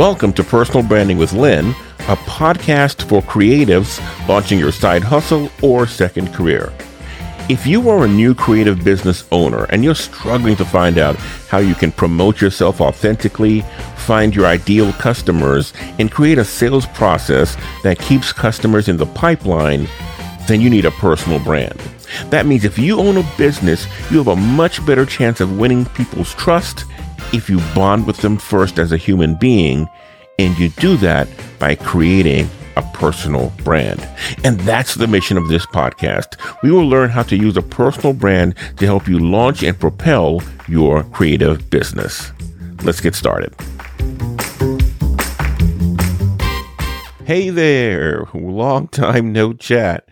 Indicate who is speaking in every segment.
Speaker 1: Welcome to Personal Branding with Lynn, a podcast for creatives launching your side hustle or second career. If you are a new creative business owner and you're struggling to find out how you can promote yourself authentically, find your ideal customers, and create a sales process that keeps customers in the pipeline, then you need a personal brand. That means if you own a business, you have a much better chance of winning people's trust if you bond with them first as a human being, and you do that by creating a personal brand. And that's the mission of this podcast. We will learn how to use a personal brand to help you launch and propel your creative business. Let's get started. Hey there, long time no chat.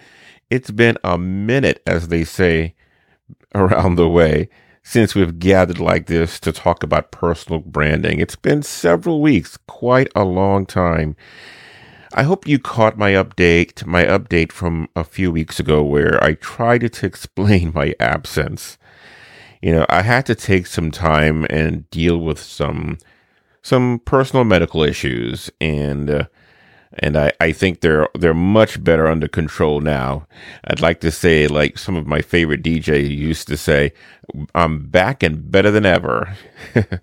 Speaker 1: It's been a minute, as they say around the way since we've gathered like this to talk about personal branding. It's been several weeks, quite a long time. I hope you caught my update, my update from a few weeks ago where I tried to explain my absence. You know, I had to take some time and deal with some some personal medical issues and uh, and I, I think they're they're much better under control now. I'd like to say, like some of my favorite DJ used to say, "I'm back and better than ever."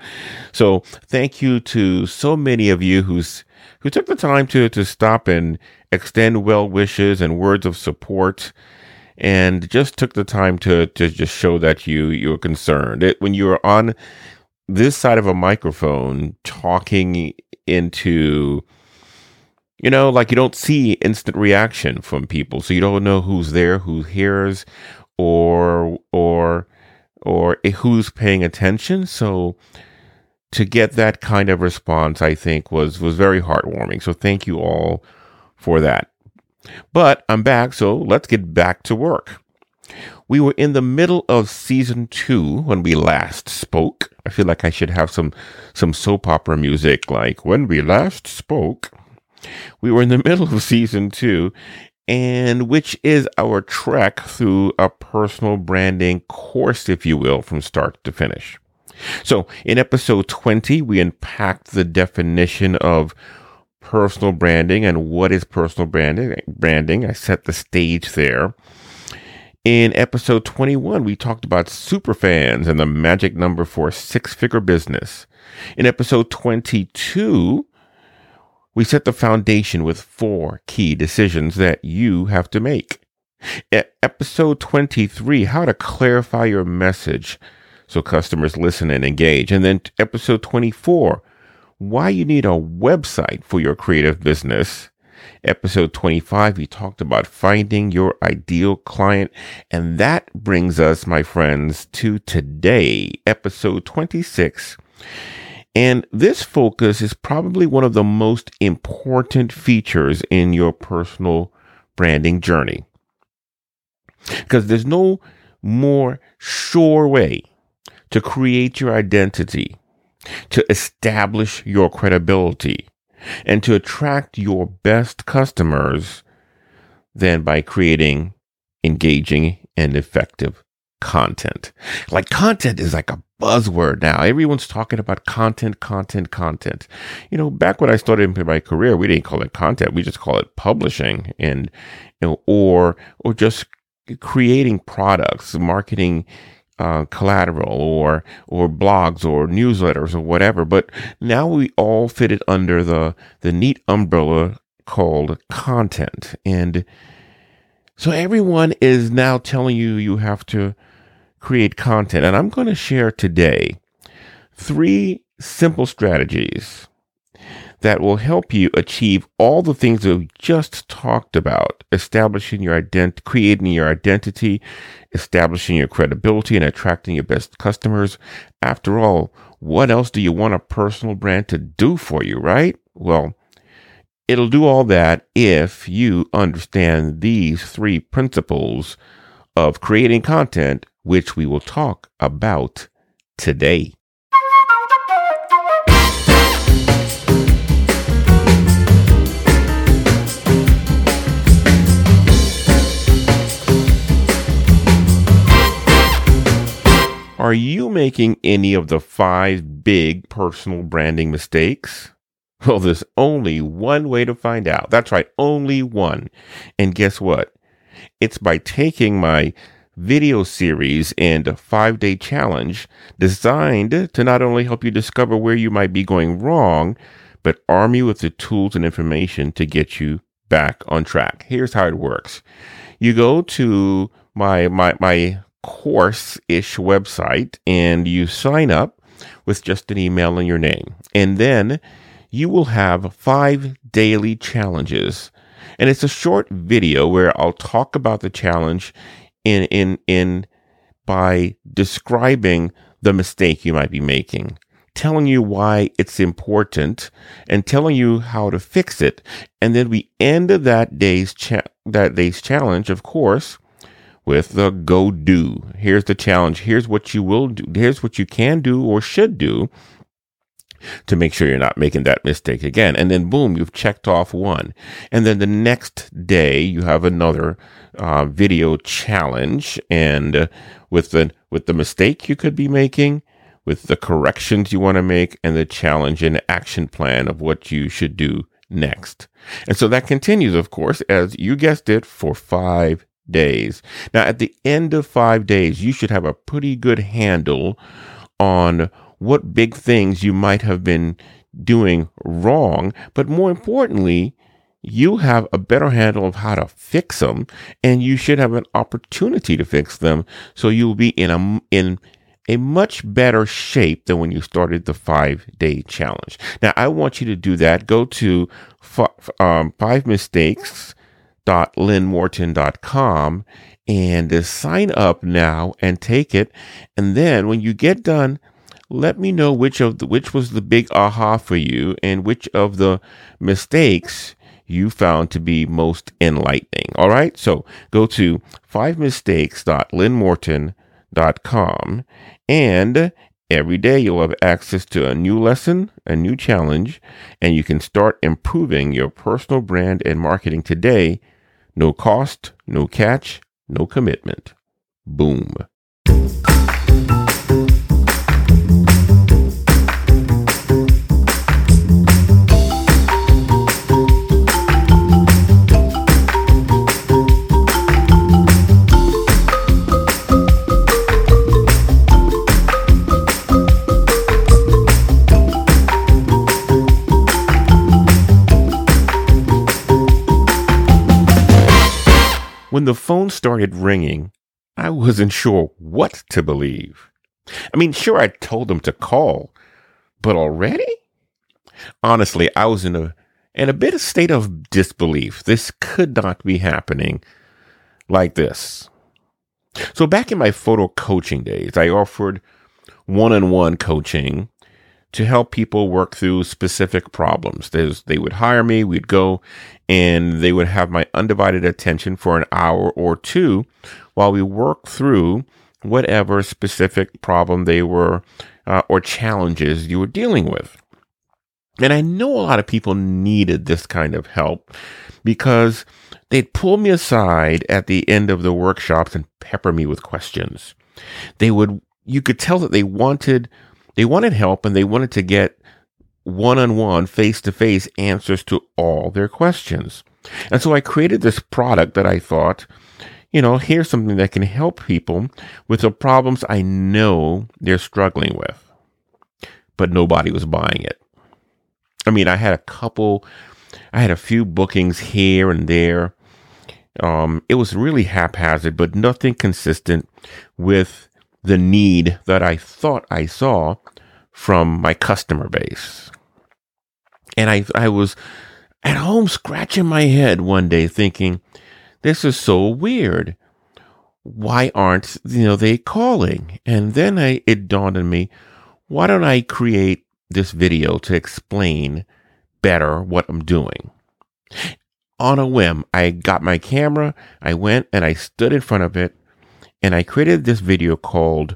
Speaker 1: so, thank you to so many of you who's who took the time to to stop and extend well wishes and words of support, and just took the time to to just show that you you're concerned. It, when you're on this side of a microphone talking into you know, like you don't see instant reaction from people, so you don't know who's there, who hears, or or or who's paying attention. So to get that kind of response, I think was was very heartwarming. So thank you all for that. But I'm back, so let's get back to work. We were in the middle of season two when we last spoke. I feel like I should have some some soap opera music like when we last spoke. We were in the middle of season two, and which is our trek through a personal branding course, if you will, from start to finish. So in episode 20, we unpacked the definition of personal branding and what is personal branding. Branding. I set the stage there. In episode 21, we talked about superfans and the magic number for six figure business. In episode 22, we set the foundation with four key decisions that you have to make. Episode 23, how to clarify your message so customers listen and engage. And then episode 24, why you need a website for your creative business. Episode 25, we talked about finding your ideal client. And that brings us, my friends, to today, episode 26 and this focus is probably one of the most important features in your personal branding journey. Because there's no more sure way to create your identity, to establish your credibility, and to attract your best customers than by creating engaging and effective content. Like content is like a buzzword now. Everyone's talking about content, content, content. You know, back when I started my career, we didn't call it content. We just call it publishing and, you know, or, or just creating products, marketing, uh, collateral or, or blogs or newsletters or whatever. But now we all fit it under the, the neat umbrella called content. And so everyone is now telling you you have to create content. And I'm going to share today three simple strategies that will help you achieve all the things that we just talked about establishing your identity, creating your identity, establishing your credibility, and attracting your best customers. After all, what else do you want a personal brand to do for you, right? Well, it'll do all that if you understand these three principles of creating content which we will talk about today. Are you making any of the five big personal branding mistakes? Well, there's only one way to find out. That's right, only one. And guess what? It's by taking my video series and five day challenge designed to not only help you discover where you might be going wrong, but arm you with the tools and information to get you back on track. Here's how it works. You go to my my my course-ish website and you sign up with just an email and your name. And then you will have five daily challenges. And it's a short video where I'll talk about the challenge in in in by describing the mistake you might be making, telling you why it's important, and telling you how to fix it. And then we end that day's cha- that day's challenge, of course, with the go do. Here's the challenge. Here's what you will do. Here's what you can do or should do to make sure you're not making that mistake again. And then boom, you've checked off one. And then the next day you have another uh, video challenge and uh, with the with the mistake you could be making, with the corrections you want to make and the challenge and action plan of what you should do next. And so that continues, of course, as you guessed it, for five days. Now, at the end of five days, you should have a pretty good handle on what big things you might have been doing wrong. But more importantly, you have a better handle of how to fix them and you should have an opportunity to fix them. So you'll be in a, in a much better shape than when you started the five day challenge. Now, I want you to do that. Go to um, five mistakes.lynmorton.com and sign up now and take it. And then when you get done, let me know which of the, which was the big aha for you and which of the mistakes you found to be most enlightening. All right. So go to five mistakes.lynmorton.com and every day you'll have access to a new lesson, a new challenge, and you can start improving your personal brand and marketing today. No cost, no catch, no commitment. Boom. The phone started ringing, I wasn't sure what to believe. I mean, sure, I told them to call, but already? Honestly, I was in a in a bit of state of disbelief. This could not be happening like this. So back in my photo coaching days, I offered one-on-one coaching to help people work through specific problems. There's, they would hire me, we'd go, and they would have my undivided attention for an hour or two while we work through whatever specific problem they were uh, or challenges you were dealing with. And I know a lot of people needed this kind of help because they'd pull me aside at the end of the workshops and pepper me with questions. They would, you could tell that they wanted they wanted help and they wanted to get one on one, face to face answers to all their questions. And so I created this product that I thought, you know, here's something that can help people with the problems I know they're struggling with. But nobody was buying it. I mean, I had a couple, I had a few bookings here and there. Um, it was really haphazard, but nothing consistent with the need that I thought I saw from my customer base. And I, I was at home scratching my head one day thinking, this is so weird. Why aren't, you know, they calling? And then I, it dawned on me, why don't I create this video to explain better what I'm doing? On a whim, I got my camera, I went and I stood in front of it and I created this video called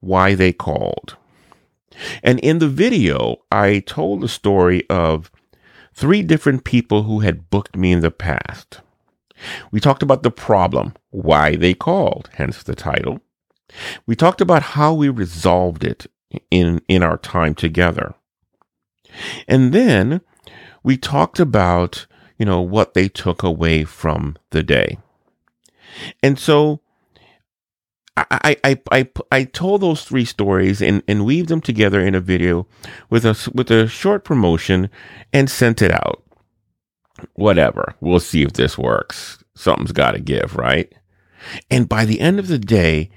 Speaker 1: Why They Called. And in the video, I told the story of three different people who had booked me in the past. We talked about the problem, why they called, hence the title. We talked about how we resolved it in, in our time together. And then we talked about, you know, what they took away from the day. And so I, I, I, I told those three stories and, and weaved them together in a video with a, with a short promotion and sent it out. Whatever. We'll see if this works. Something's got to give, right? And by the end of the day,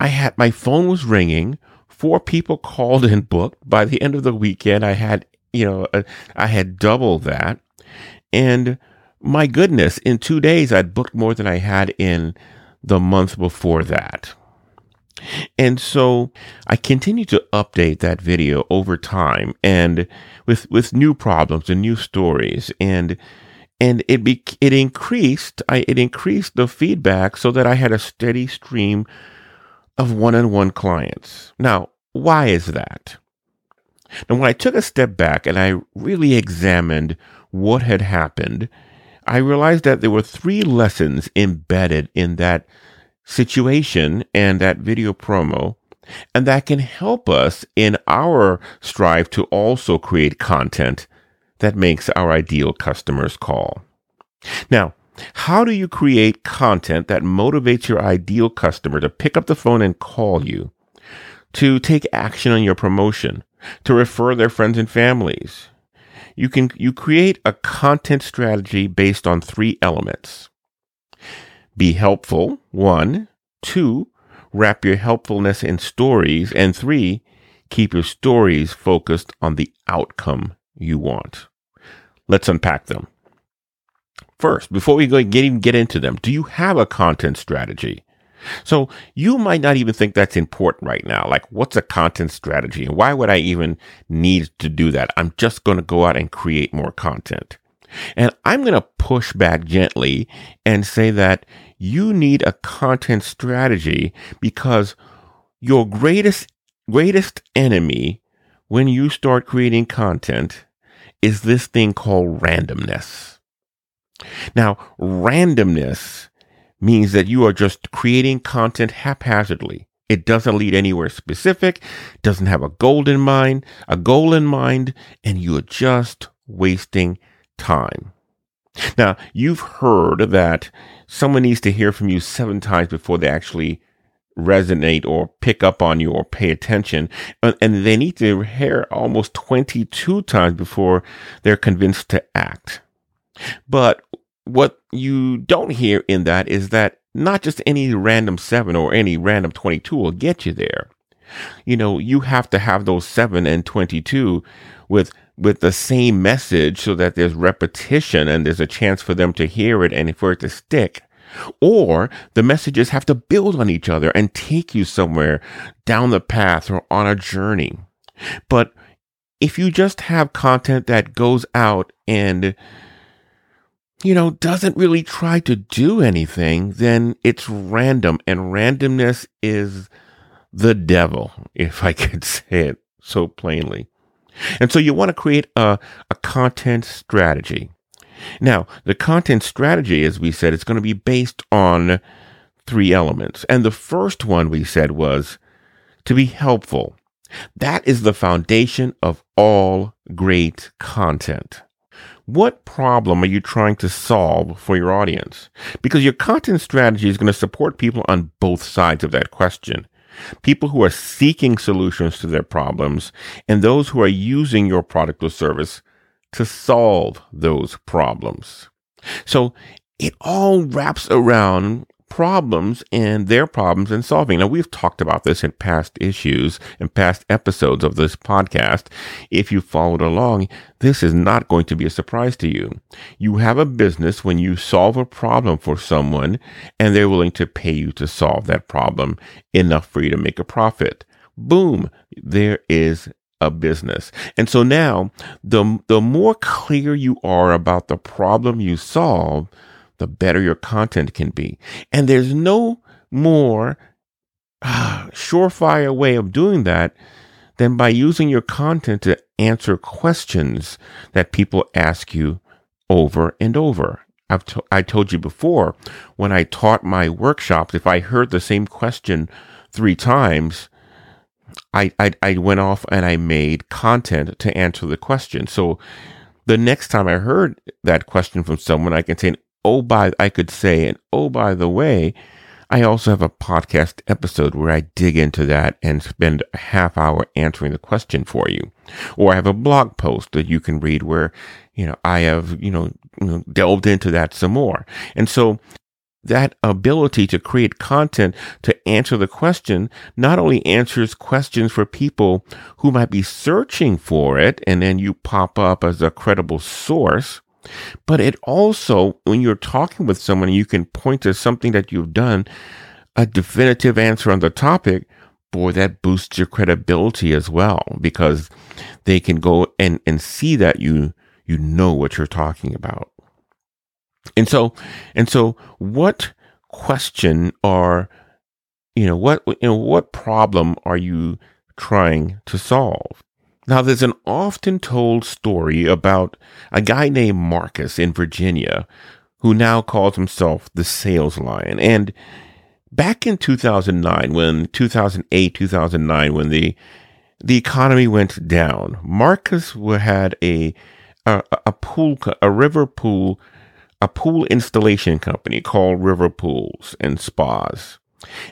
Speaker 1: I had my phone was ringing. Four people called and booked. By the end of the weekend, I had, you know, a, I had double that. And my goodness, in two days, I'd booked more than I had in the month before that. And so I continue to update that video over time and with, with new problems and new stories and and it be, it increased I, it increased the feedback so that I had a steady stream of one-on-one clients. Now, why is that? Now, when I took a step back and I really examined what had happened, I realized that there were three lessons embedded in that situation and that video promo, and that can help us in our strive to also create content that makes our ideal customers call. Now, how do you create content that motivates your ideal customer to pick up the phone and call you, to take action on your promotion, to refer their friends and families? You can you create a content strategy based on three elements. Be helpful, one, two, wrap your helpfulness in stories, and three, keep your stories focused on the outcome you want. Let's unpack them. First, before we go get get into them, do you have a content strategy? So you might not even think that's important right now. Like, what's a content strategy? And why would I even need to do that? I'm just going to go out and create more content. And I'm going to push back gently and say that you need a content strategy because your greatest, greatest enemy when you start creating content is this thing called randomness. Now, randomness means that you are just creating content haphazardly. It doesn't lead anywhere specific, doesn't have a goal in mind, a goal in mind, and you're just wasting time. Now, you've heard that someone needs to hear from you seven times before they actually resonate or pick up on you or pay attention. And they need to hear almost 22 times before they're convinced to act. But what you don't hear in that is that not just any random seven or any random 22 will get you there. You know, you have to have those seven and 22 with with the same message so that there's repetition and there's a chance for them to hear it and for it to stick. Or the messages have to build on each other and take you somewhere down the path or on a journey. But if you just have content that goes out and you know, doesn't really try to do anything, then it's random. And randomness is the devil, if I could say it so plainly. And so you want to create a, a content strategy. Now, the content strategy, as we said, is going to be based on three elements. And the first one we said was to be helpful. That is the foundation of all great content. What problem are you trying to solve for your audience? Because your content strategy is going to support people on both sides of that question. People who are seeking solutions to their problems and those who are using your product or service to solve those problems. So it all wraps around problems and their problems and solving. Now, we've talked about this in past issues and past episodes of this podcast. If you followed along, this is not going to be a surprise to you. You have a business when you solve a problem for someone and they're willing to pay you to solve that problem enough for you to make a profit. Boom, there is a business. And so now the, the more clear you are about the problem you solve, the better your content can be. And there's no more uh, surefire way of doing that than by using your content to answer questions that people ask you over and over. I've to- I told you before when I taught my workshops, if I heard the same question three times, I, I, I went off and I made content to answer the question. So the next time I heard that question from someone, I can say, oh, by, I could say, and oh, by the way, I also have a podcast episode where I dig into that and spend a half hour answering the question for you. Or I have a blog post that you can read where, you know, I have, you know, delved into that some more. And so that ability to create content to answer the question not only answers questions for people who might be searching for it and then you pop up as a credible source, but it also, when you're talking with someone, you can point to something that you've done, a definitive answer on the topic. Boy, that boosts your credibility as well because they can go and, and see that you, you know what you're talking about. And so, and so what question or, you know, what, you know, what problem are you trying to solve? Now, there's an often told story about a guy named Marcus in Virginia who now calls himself the sales lion. And back in 2009, when 2008, 2009, when the, the economy went down, Marcus had a, a, a pool, a river pool, a pool installation company called River Pools and Spas.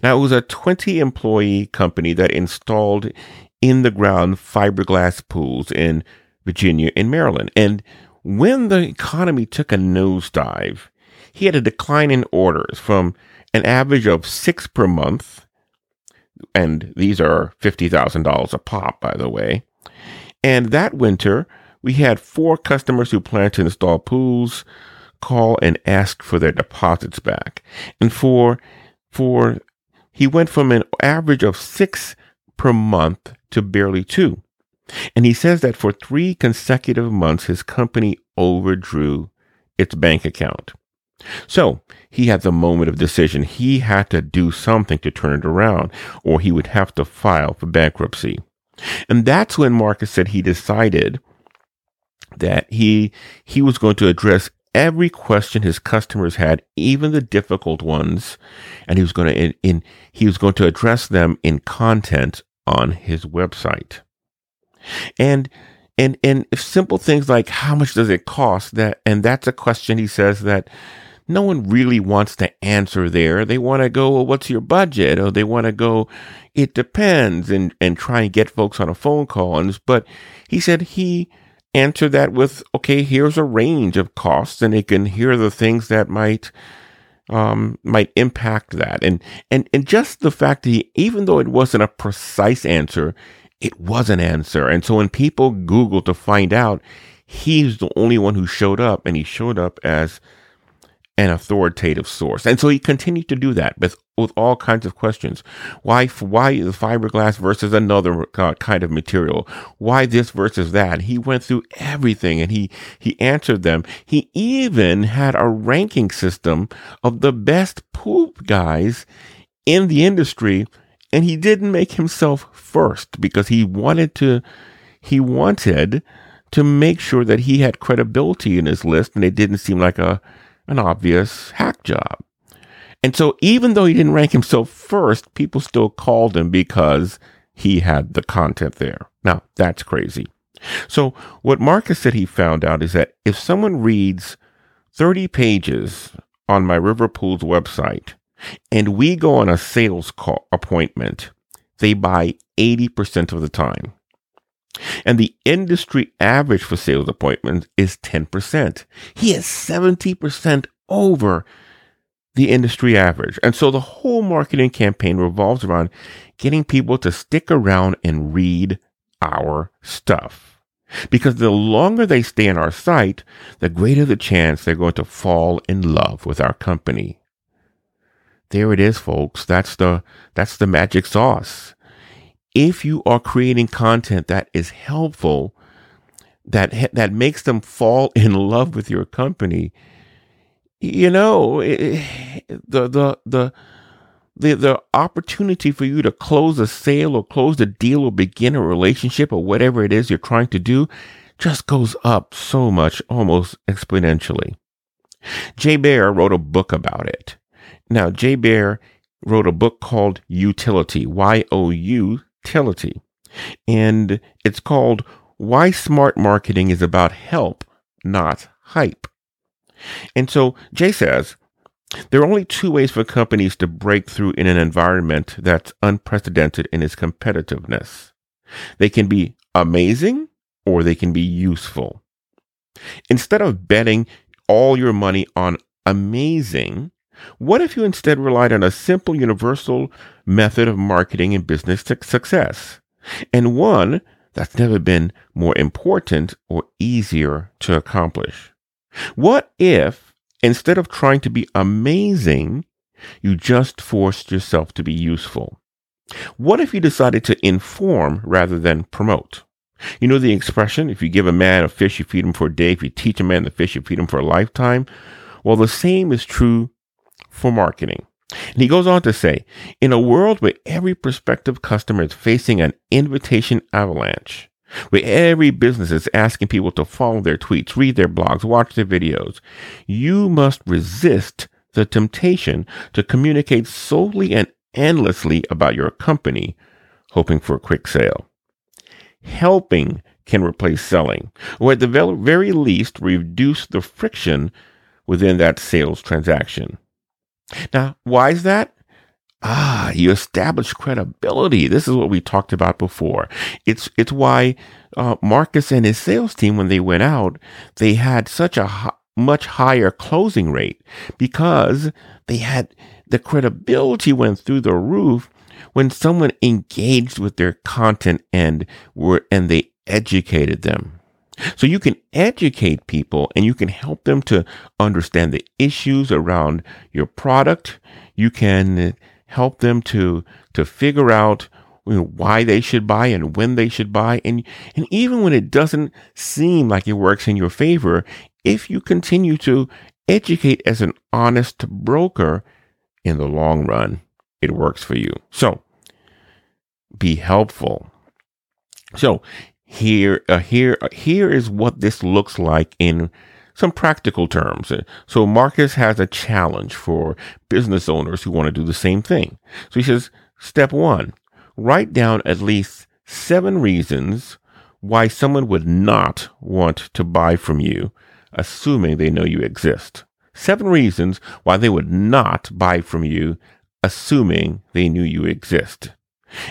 Speaker 1: Now, it was a 20 employee company that installed in the ground fiberglass pools in Virginia and Maryland. And when the economy took a nosedive, he had a decline in orders from an average of six per month. And these are $50,000 a pop, by the way. And that winter, we had four customers who planned to install pools call and ask for their deposits back. And for, for, he went from an average of six per month to barely two. And he says that for three consecutive months, his company overdrew its bank account. So he had the moment of decision. He had to do something to turn it around, or he would have to file for bankruptcy. And that's when Marcus said he decided that he he was going to address every question his customers had, even the difficult ones, and he was going to in, in he was going to address them in content on his website. And and and simple things like how much does it cost that and that's a question he says that no one really wants to answer there. They want to go, well, what's your budget? Or they want to go, it depends and, and try and get folks on a phone call. And, but he said he answered that with, okay, here's a range of costs and they can hear the things that might, um, might impact that. And, and, and just the fact that he, even though it wasn't a precise answer, it was an answer. And so when people Google to find out, he's the only one who showed up and he showed up as an authoritative source. And so he continued to do that with, with all kinds of questions. Why, why the fiberglass versus another uh, kind of material? Why this versus that? He went through everything and he, he answered them. He even had a ranking system of the best poop guys in the industry. And he didn't make himself first because he wanted to, he wanted to make sure that he had credibility in his list and it didn't seem like a, an obvious hack job. And so even though he didn't rank himself first, people still called him because he had the content there. Now, that's crazy. So what Marcus said he found out is that if someone reads 30 pages on my Riverpools website and we go on a sales call appointment, they buy 80% of the time. And the industry average for sales appointments is 10%. He is 70% over the industry average. And so the whole marketing campaign revolves around getting people to stick around and read our stuff. Because the longer they stay on our site, the greater the chance they're going to fall in love with our company. There it is, folks. That's the, that's the magic sauce if you are creating content that is helpful, that that makes them fall in love with your company, you know, the the the the the opportunity for you to close a sale or close a deal or begin a relationship or whatever it is you're trying to do just goes up so much, almost exponentially. Jay Baer wrote a book about it. Now, Jay Baer wrote a book called Youtility, Y O U utility. And it's called Why Smart Marketing is About Help, not hype. And so Jay says, there are only two ways for companies to break through in an environment that's unprecedented in its competitiveness. They can be amazing or they can be useful. Instead of betting all your money on amazing, what if you instead relied on a simple universal method of marketing and business success? And one that's never been more important or easier to accomplish. What if instead of trying to be amazing, you just forced yourself to be useful? What if you decided to inform rather than promote? You know the expression, if you give a man a fish, you feed him for a day. If you teach a man the fish, you feed him for a lifetime. Well, the same is true for marketing. And he goes on to say, in a world where every prospective customer is facing an invitation avalanche, where every business is asking people to follow their tweets, read their blogs, watch their videos, you must resist the temptation to communicate solely and endlessly about your company, hoping for a quick sale. Helping can replace selling, or at the very least, reduce the friction within that sales transaction. Now, why is that? Ah, you establish credibility. This is what we talked about before. It's it's why uh, Marcus and his sales team, when they went out, they had such a much higher closing rate because they had the credibility went through the roof when someone engaged with their content and were and they educated them. So you can educate people and you can help them to understand the issues around your product. You can help them to, to figure out you know, why they should buy and when they should buy. And, and even when it doesn't seem like it works in your favor, if you continue to educate as an honest broker in the long run, it works for you. So be helpful. So here, uh, here, uh, here is what this looks like in some practical terms. So Marcus has a challenge for business owners who want to do the same thing. So he says, step one, write down at least seven reasons why someone would not want to buy from you, assuming they know you exist. Seven reasons why they would not buy from you, assuming they knew you exist.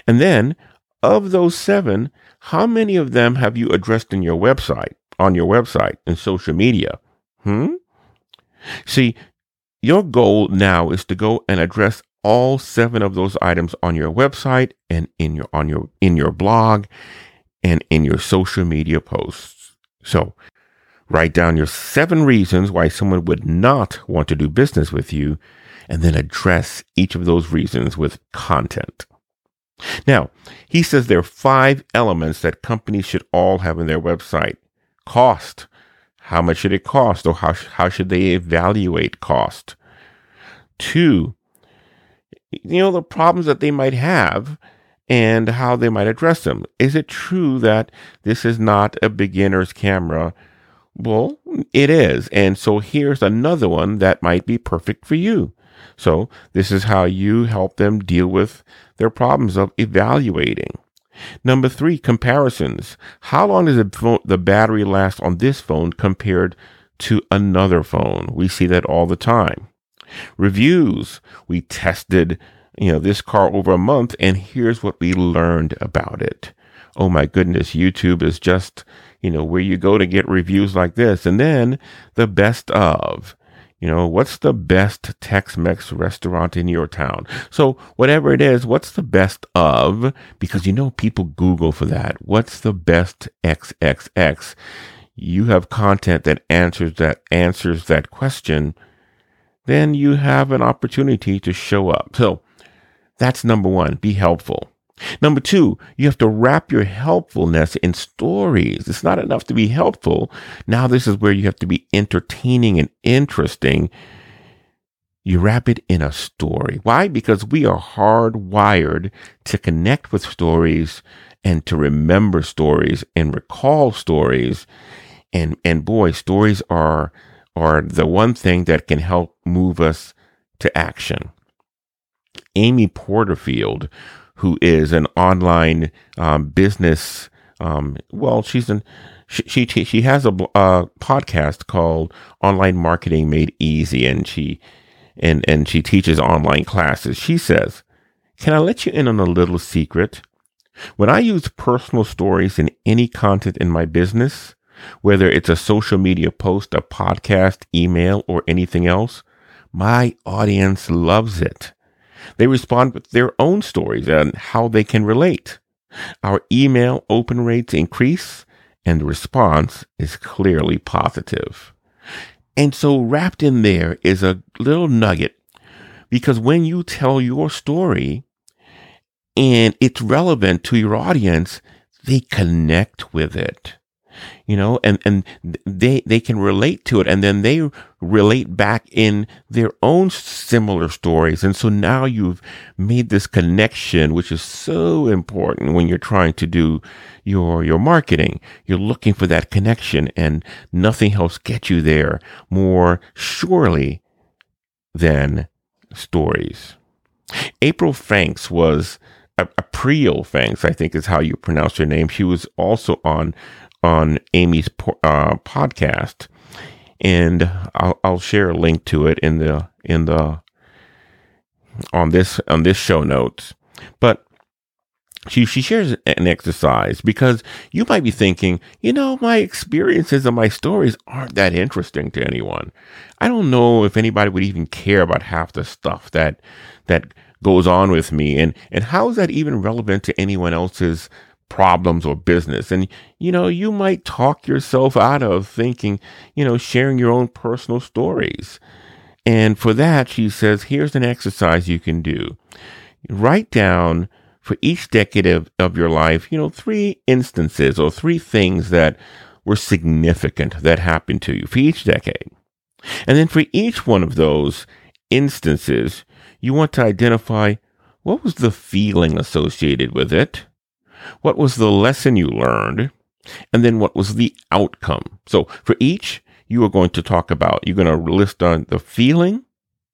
Speaker 1: And then of those seven, how many of them have you addressed in your website, on your website, in social media? Hmm? See, your goal now is to go and address all seven of those items on your website and in your on your in your blog and in your social media posts. So, write down your seven reasons why someone would not want to do business with you and then address each of those reasons with content. Now, he says there are five elements that companies should all have in their website. Cost. How much should it cost or how, how should they evaluate cost? Two, you know, the problems that they might have and how they might address them. Is it true that this is not a beginner's camera? Well, it is. And so here's another one that might be perfect for you. So this is how you help them deal with their problems of evaluating. Number three, comparisons. How long does the, battery last on this phone compared to another phone? We see that all the time. Reviews. We tested, you know, this car over a month and here's what we learned about it. Oh my goodness, YouTube is just, you know, where you go to get reviews like this. And then the best of. You know, what's the best Tex-Mex restaurant in your town? So whatever it is, what's the best of? Because you know, people Google for that. What's the best XXX? You have content that answers that answers that question. Then you have an opportunity to show up. So that's number one. Be helpful. Number two, you have to wrap your helpfulness in stories. It's not enough to be helpful. Now, this is where you have to be entertaining and interesting. You wrap it in a story. Why? Because we are hardwired to connect with stories and to remember stories and recall stories. And, and boy, stories are, are the one thing that can help move us to action. Amy Porterfield, who is an online um, business. Um, well, she's an she she, she has a uh, podcast called Online Marketing Made Easy, and she and and she teaches online classes. She says, "Can I let you in on a little secret? When I use personal stories in any content in my business, whether it's a social media post, a podcast, email, or anything else, my audience loves it. They respond with their own stories and how they can relate. Our email open rates increase and the response is clearly positive. And so wrapped in there is a little nugget because when you tell your story and it's relevant to your audience, they connect with it you know, and, and they, they can relate to it and then they relate back in their own similar stories. And so now you've made this connection, which is so important when you're trying to do your, your marketing. You're looking for that connection and nothing helps get you there more surely than stories. April Fanks was April Fanks, I think is how you pronounce her name. She was also on on Amy's uh, podcast, and I'll, I'll share a link to it in the in the on this on this show notes. But she she shares an exercise because you might be thinking, you know, my experiences and my stories aren't that interesting to anyone. I don't know if anybody would even care about half the stuff that that goes on with me and and how is that even relevant to anyone else's problems or business. And, you know, you might talk yourself out of thinking, you know, sharing your own personal stories. And for that, she says, here's an exercise you can do. Write down for each decade of, of your life, you know, three instances or three things that were significant that happened to you for each decade. And then for each one of those instances, you want to identify what was the feeling associated with it? What was the lesson you learned? And then what was the outcome? So for each, you are going to talk about, you're going to list on the feeling,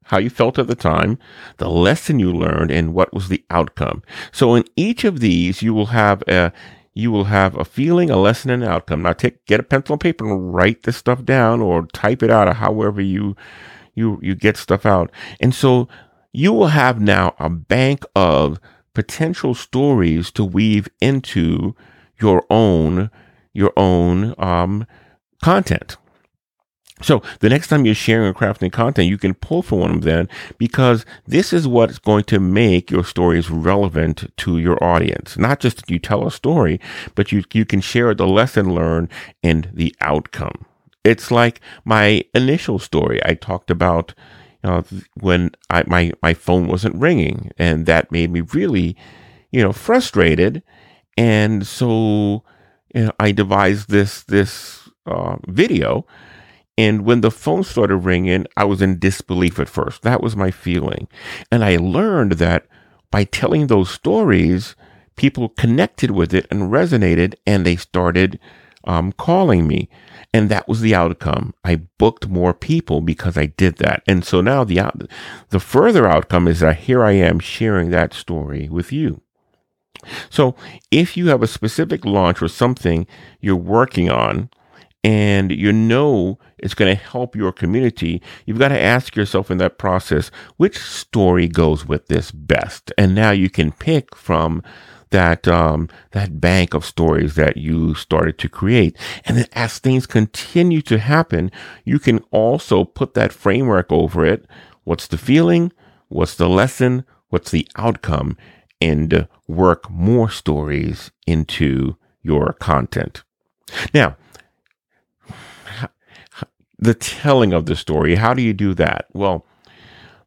Speaker 1: how you felt at the time, the lesson you learned, and what was the outcome. So in each of these, you will have a, you will have a feeling, a lesson, and an outcome. Now take, get a pencil and paper and write this stuff down or type it out or however you, you, you get stuff out. And so you will have now a bank of potential stories to weave into your own your own um, content. So the next time you're sharing or crafting content, you can pull from one of them because this is what's going to make your stories relevant to your audience. Not just that you tell a story, but you, you can share the lesson learned and the outcome. It's like my initial story. I talked about uh, when I, my my phone wasn't ringing, and that made me really, you know, frustrated. And so, you know, I devised this this uh, video. And when the phone started ringing, I was in disbelief at first. That was my feeling, and I learned that by telling those stories, people connected with it and resonated, and they started um, calling me. And that was the outcome. I booked more people because I did that. And so now the out, the further outcome is that here I am sharing that story with you. So if you have a specific launch or something you're working on and you know it's going to help your community, you've got to ask yourself in that process, which story goes with this best? And now you can pick from that um, that bank of stories that you started to create. And then as things continue to happen, you can also put that framework over it. What's the feeling? What's the lesson? What's the outcome? And work more stories into your content. Now, the telling of the story, how do you do that? Well,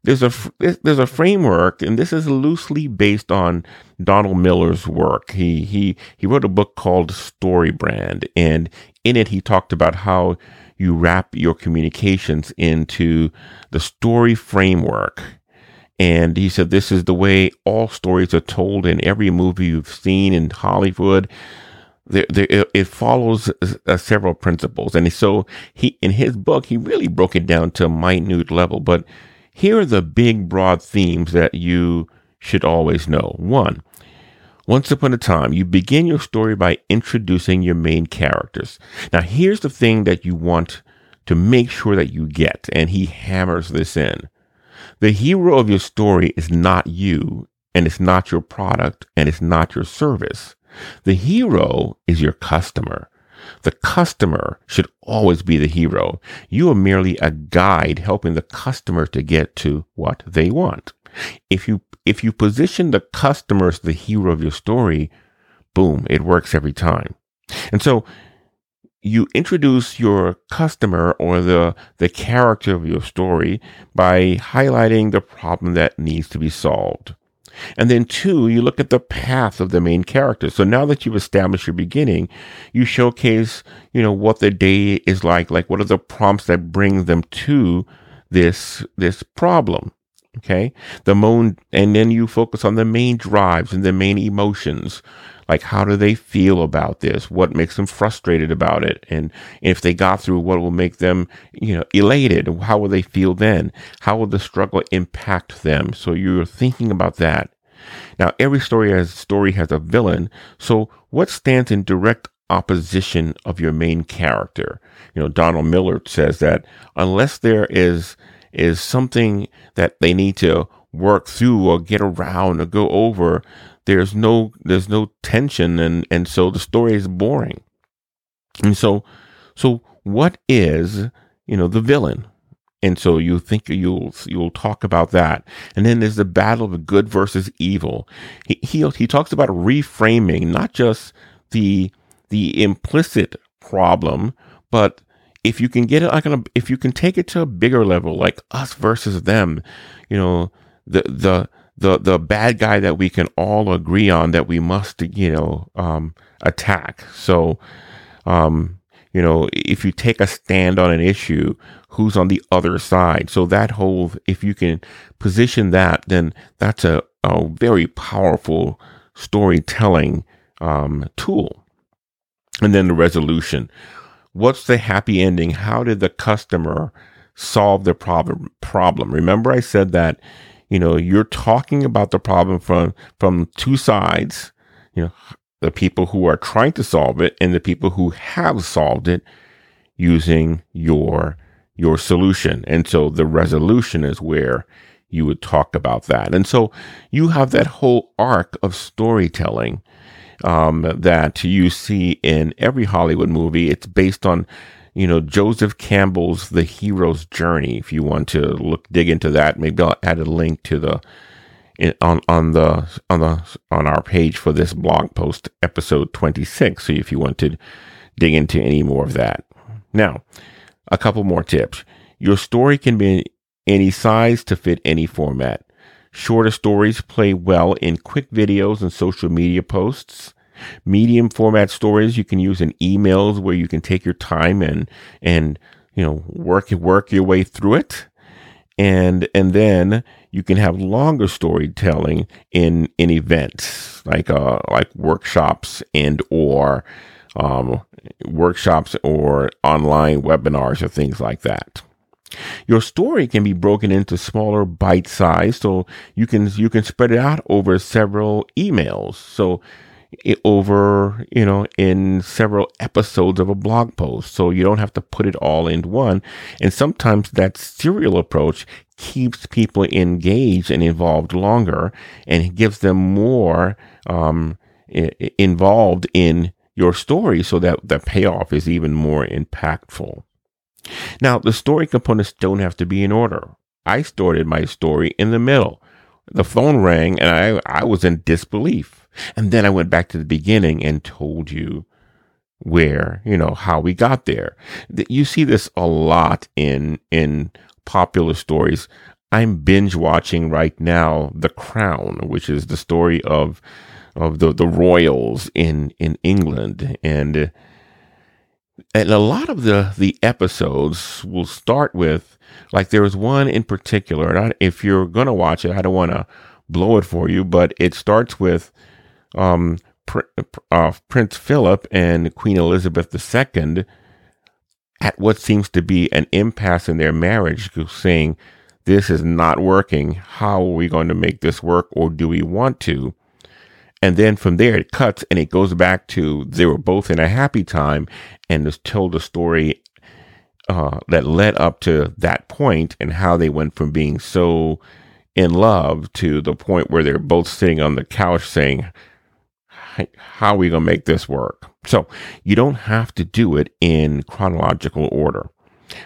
Speaker 1: there's a there's a framework, and this is loosely based on Donald Miller's work. He he he wrote a book called Story Brand, and in it he talked about how you wrap your communications into the story framework. And he said this is the way all stories are told in every movie you've seen in Hollywood. There, there, it follows uh, several principles, and so he in his book he really broke it down to a minute level, but here are the big, broad themes that you should always know. One, Once upon a time, you begin your story by introducing your main characters. Now, here's the thing that you want to make sure that you get, and he hammers this in. The hero of your story is not you, and it's not your product, and it's not your service. The hero is your customer. The customer should always be the hero. You are merely a guide helping the customer to get to what they want. If you if you position the customer as the hero of your story, boom, it works every time. And so you introduce your customer or the the character of your story by highlighting the problem that needs to be solved. And then two, you look at the path of the main character. So now that you've established your beginning, you showcase, you know, what the day is like, like what are the prompts that bring them to this, this problem. Okay. The moan, and then you focus on the main drives and the main emotions. Like, how do they feel about this? What makes them frustrated about it? And if they got through, what will make them, you know, elated? How will they feel then? How will the struggle impact them? So you're thinking about that. Now, every story has story has a villain. So what stands in direct opposition of your main character? You know, Donald Miller says that unless there is is something that they need to work through or get around or go over, there's no there's no tension and and so the story is boring. And so so what is you know the villain? And so you think you'll you'll talk about that. And then there's the battle of good versus evil. He he, he talks about reframing not just the the implicit problem but if you can get it like on a, if you can take it to a bigger level like us versus them you know the the the the bad guy that we can all agree on that we must you know um, attack. So, um, you know, if you take a stand on an issue, who's on the other side? So that whole, if you can position that, then that's a, a very powerful storytelling um, tool. And then the resolution. What's the happy ending? How did the customer solve the problem? Problem. Remember, I said that you know, you're talking about the problem from, from two sides, you know, the people who are trying to solve it and the people who have solved it using your, your solution. And so the resolution is where you would talk about that. And so you have that whole arc of storytelling um, that you see in every Hollywood movie. It's based on you know, Joseph Campbell's The Hero's Journey. If you want to look, dig into that, maybe I'll add a link to the, on, on the, on the, on our page for this blog post, episode 26. So if you want to dig into any more of that. Now, a couple more tips. Your story can be any size to fit any format. Shorter stories play well in quick videos and social media posts medium format stories. You can use in emails where you can take your time and and you know work work your way through it. And and then you can have longer storytelling in in events like uh like workshops and or um, workshops or online webinars or things like that. Your story can be broken into smaller bite size so you can you can spread it out over several emails. So over, you know, in several episodes of a blog post. So you don't have to put it all in one. And sometimes that serial approach keeps people engaged and involved longer and gives them more um, involved in your story so that the payoff is even more impactful. Now, the story components don't have to be in order. I started my story in the middle. The phone rang and I, I was in disbelief. And then I went back to the beginning and told you where, you know, how we got there. You see this a lot in, in popular stories. I'm binge watching right now The Crown, which is the story of, of the, the royals in, in England. And, and a lot of the, the episodes will start with, like there was one in particular, I, if you're to watch it, I don't want to blow it for you, but it starts with um, Pr- uh, Prince Philip and Queen Elizabeth II at what seems to be an impasse in their marriage, saying, This is not working. How are we going to make this work, or do we want to? And then from there, it cuts and it goes back to they were both in a happy time and just told the story uh, that led up to that point and how they went from being so in love to the point where they're both sitting on the couch saying, How are we going to make this work? So you don't have to do it in chronological order,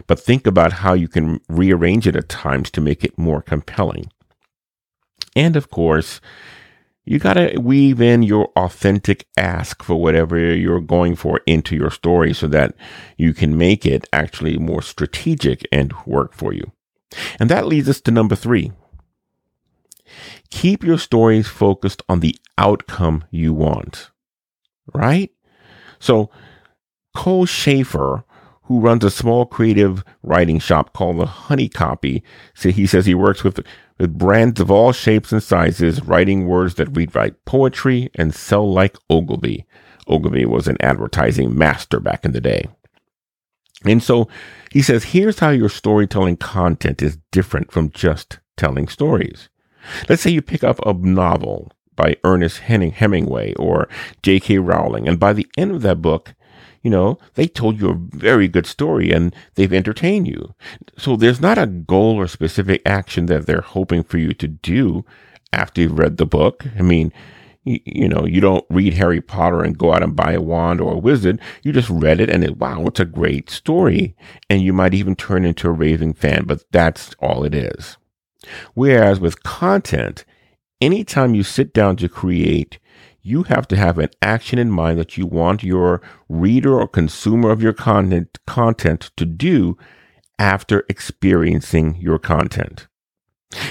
Speaker 1: but think about how you can rearrange it at times to make it more compelling. And of course, you got to weave in your authentic ask for whatever you're going for into your story so that you can make it actually more strategic and work for you. And that leads us to number three. Keep your stories focused on the outcome you want, right? So Cole Schafer, who runs a small creative writing shop called the Honey Copy, so he says he works with with brands of all shapes and sizes, writing words that read like poetry and sell like Ogilvy. Ogilvy was an advertising master back in the day. And so he says, here's how your storytelling content is different from just telling stories. Let's say you pick up a novel by Ernest Hemingway or J.K. Rowling, and by the end of that book, you know, they told you a very good story and they've entertained you. So there's not a goal or specific action that they're hoping for you to do after you've read the book. I mean, you, you know, you don't read Harry Potter and go out and buy a wand or a wizard. You just read it and it, wow, it's a great story. And you might even turn into a raving fan, but that's all it is. Whereas with content, anytime you sit down to create, you have to have an action in mind that you want your reader or consumer of your content content to do after experiencing your content.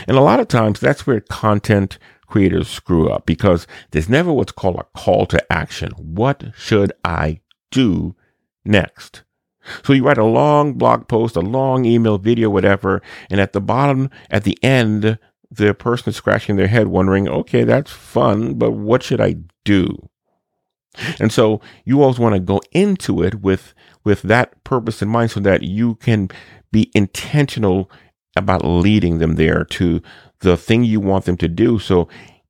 Speaker 1: And a lot of times that's where content creators screw up because there's never what's called a call to action. What should I do next? So you write a long blog post, a long email, video, whatever, and at the bottom, at the end, the person is scratching their head wondering, okay, that's fun, but what should I do? And so you always want to go into it with, with that purpose in mind so that you can be intentional about leading them there to the thing you want them to do. So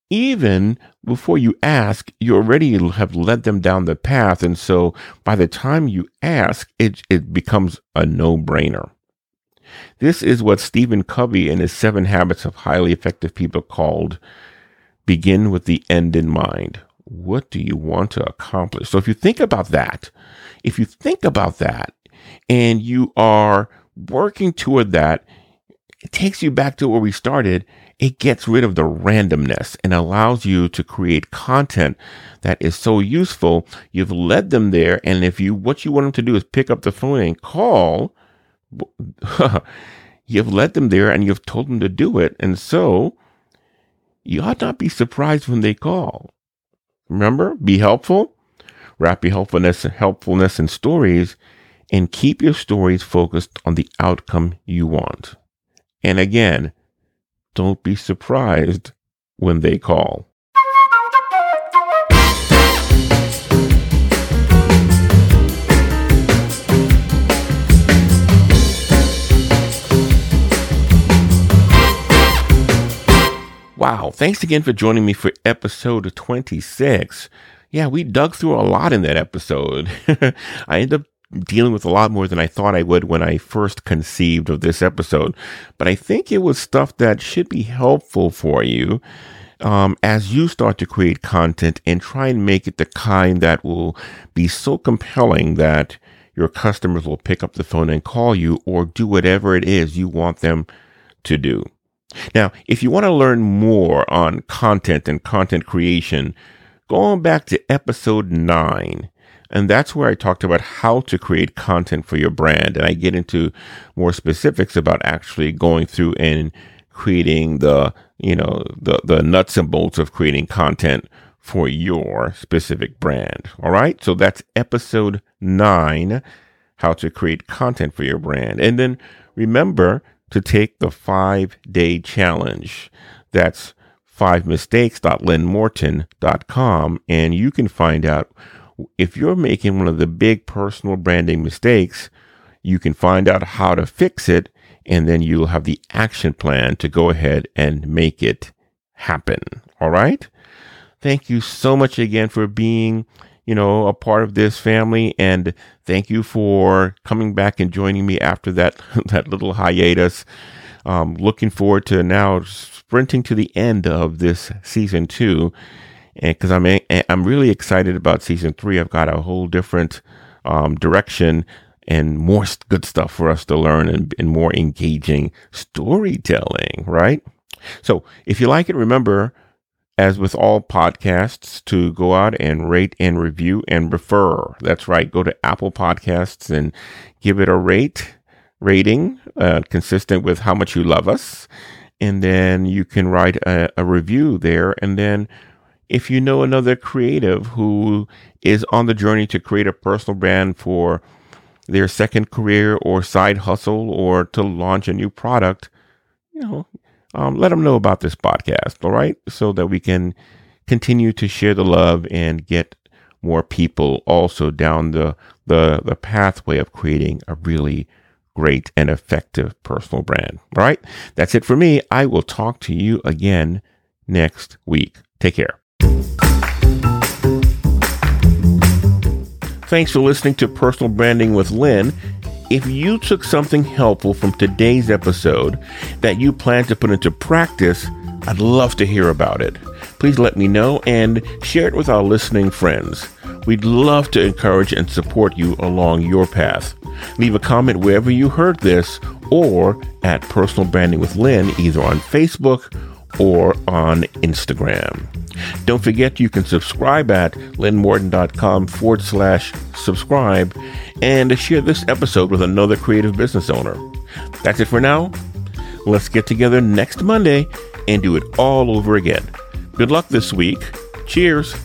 Speaker 1: even before you ask, you already have led them down the path. And so by the time you ask, it, it becomes a no brainer. This is what Stephen Covey in his Seven Habits of Highly Effective People called begin with the end in mind. What do you want to accomplish? So if you think about that, if you think about that and you are working toward that, it takes you back to where we started. It gets rid of the randomness and allows you to create content that is so useful. You've led them there. And if you, what you want them to do is pick up the phone and call, you've led them there and you've told them to do it. And so you ought not be surprised when they call. Remember, be helpful, wrap your helpfulness, helpfulness in stories, and keep your stories focused on the outcome you want. And again, don't be surprised when they call. Wow. Thanks again for joining me for episode 26. Yeah, we dug through a lot in that episode. I ended up dealing with a lot more than I thought I would when I first conceived of this episode, but I think it was stuff that should be helpful for you. Um, as you start to create content and try and make it the kind that will be so compelling that your customers will pick up the phone and call you or do whatever it is you want them to do. Now, if you want to learn more on content and content creation, go on back to episode nine. And that's where I talked about how to create content for your brand. And I get into more specifics about actually going through and creating the, you know, the, the nuts and bolts of creating content for your specific brand. All right. So that's episode nine, how to create content for your brand. And then remember, to take the five day challenge. That's fivemistakes.lynnmorton.com. And you can find out if you're making one of the big personal branding mistakes, you can find out how to fix it. And then you'll have the action plan to go ahead and make it happen. All right. thank you so much again for being, you know, a part of this family. And thank you for coming back and joining me after that, that little hiatus. Um, looking forward to now sprinting to the end of this season two. And cause I'm, I'm really excited about season three. I've got a whole different, um, direction and more good stuff for us to learn and, and more engaging storytelling, right? So if you like it, remember, as with all podcasts, to go out and rate and review and refer. That's right. Go to Apple Podcasts and give it a rate rating uh, consistent with how much you love us. And then you can write a, a review there. And then if you know another creative who is on the journey to create a personal brand for their second career or side hustle or to launch a new product, you know, um, let them know about this podcast, all right? So that we can continue to share the love and get more people also down the, the, the pathway of creating a really great and effective personal brand. All right. That's it for me. I will talk to you again next week. Take care. Thanks for listening to Personal Branding with Lynn. If you took something helpful from today's episode that you plan to put into practice, I'd love to hear about it. Please let me know and share it with our listening friends. We'd love to encourage and support you along your path. Leave a comment wherever you heard this or at Personal Branding with Lynn, either on Facebook or on Instagram. Don't forget you can subscribe at lynnmorton.com forward slash subscribe and share this episode with another creative business owner. That's it for now. Let's get together next Monday and do it all over again. Good luck this week. Cheers.